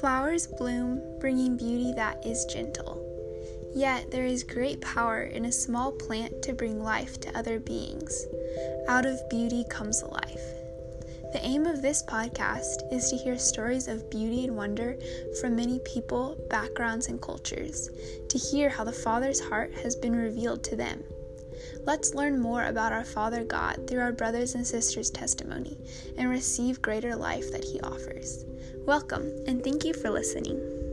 Flowers bloom, bringing beauty that is gentle. Yet there is great power in a small plant to bring life to other beings. Out of beauty comes life. The aim of this podcast is to hear stories of beauty and wonder from many people, backgrounds, and cultures, to hear how the Father's heart has been revealed to them. Let's learn more about our Father God through our brothers and sisters' testimony and receive greater life that He offers. Welcome, and thank you for listening.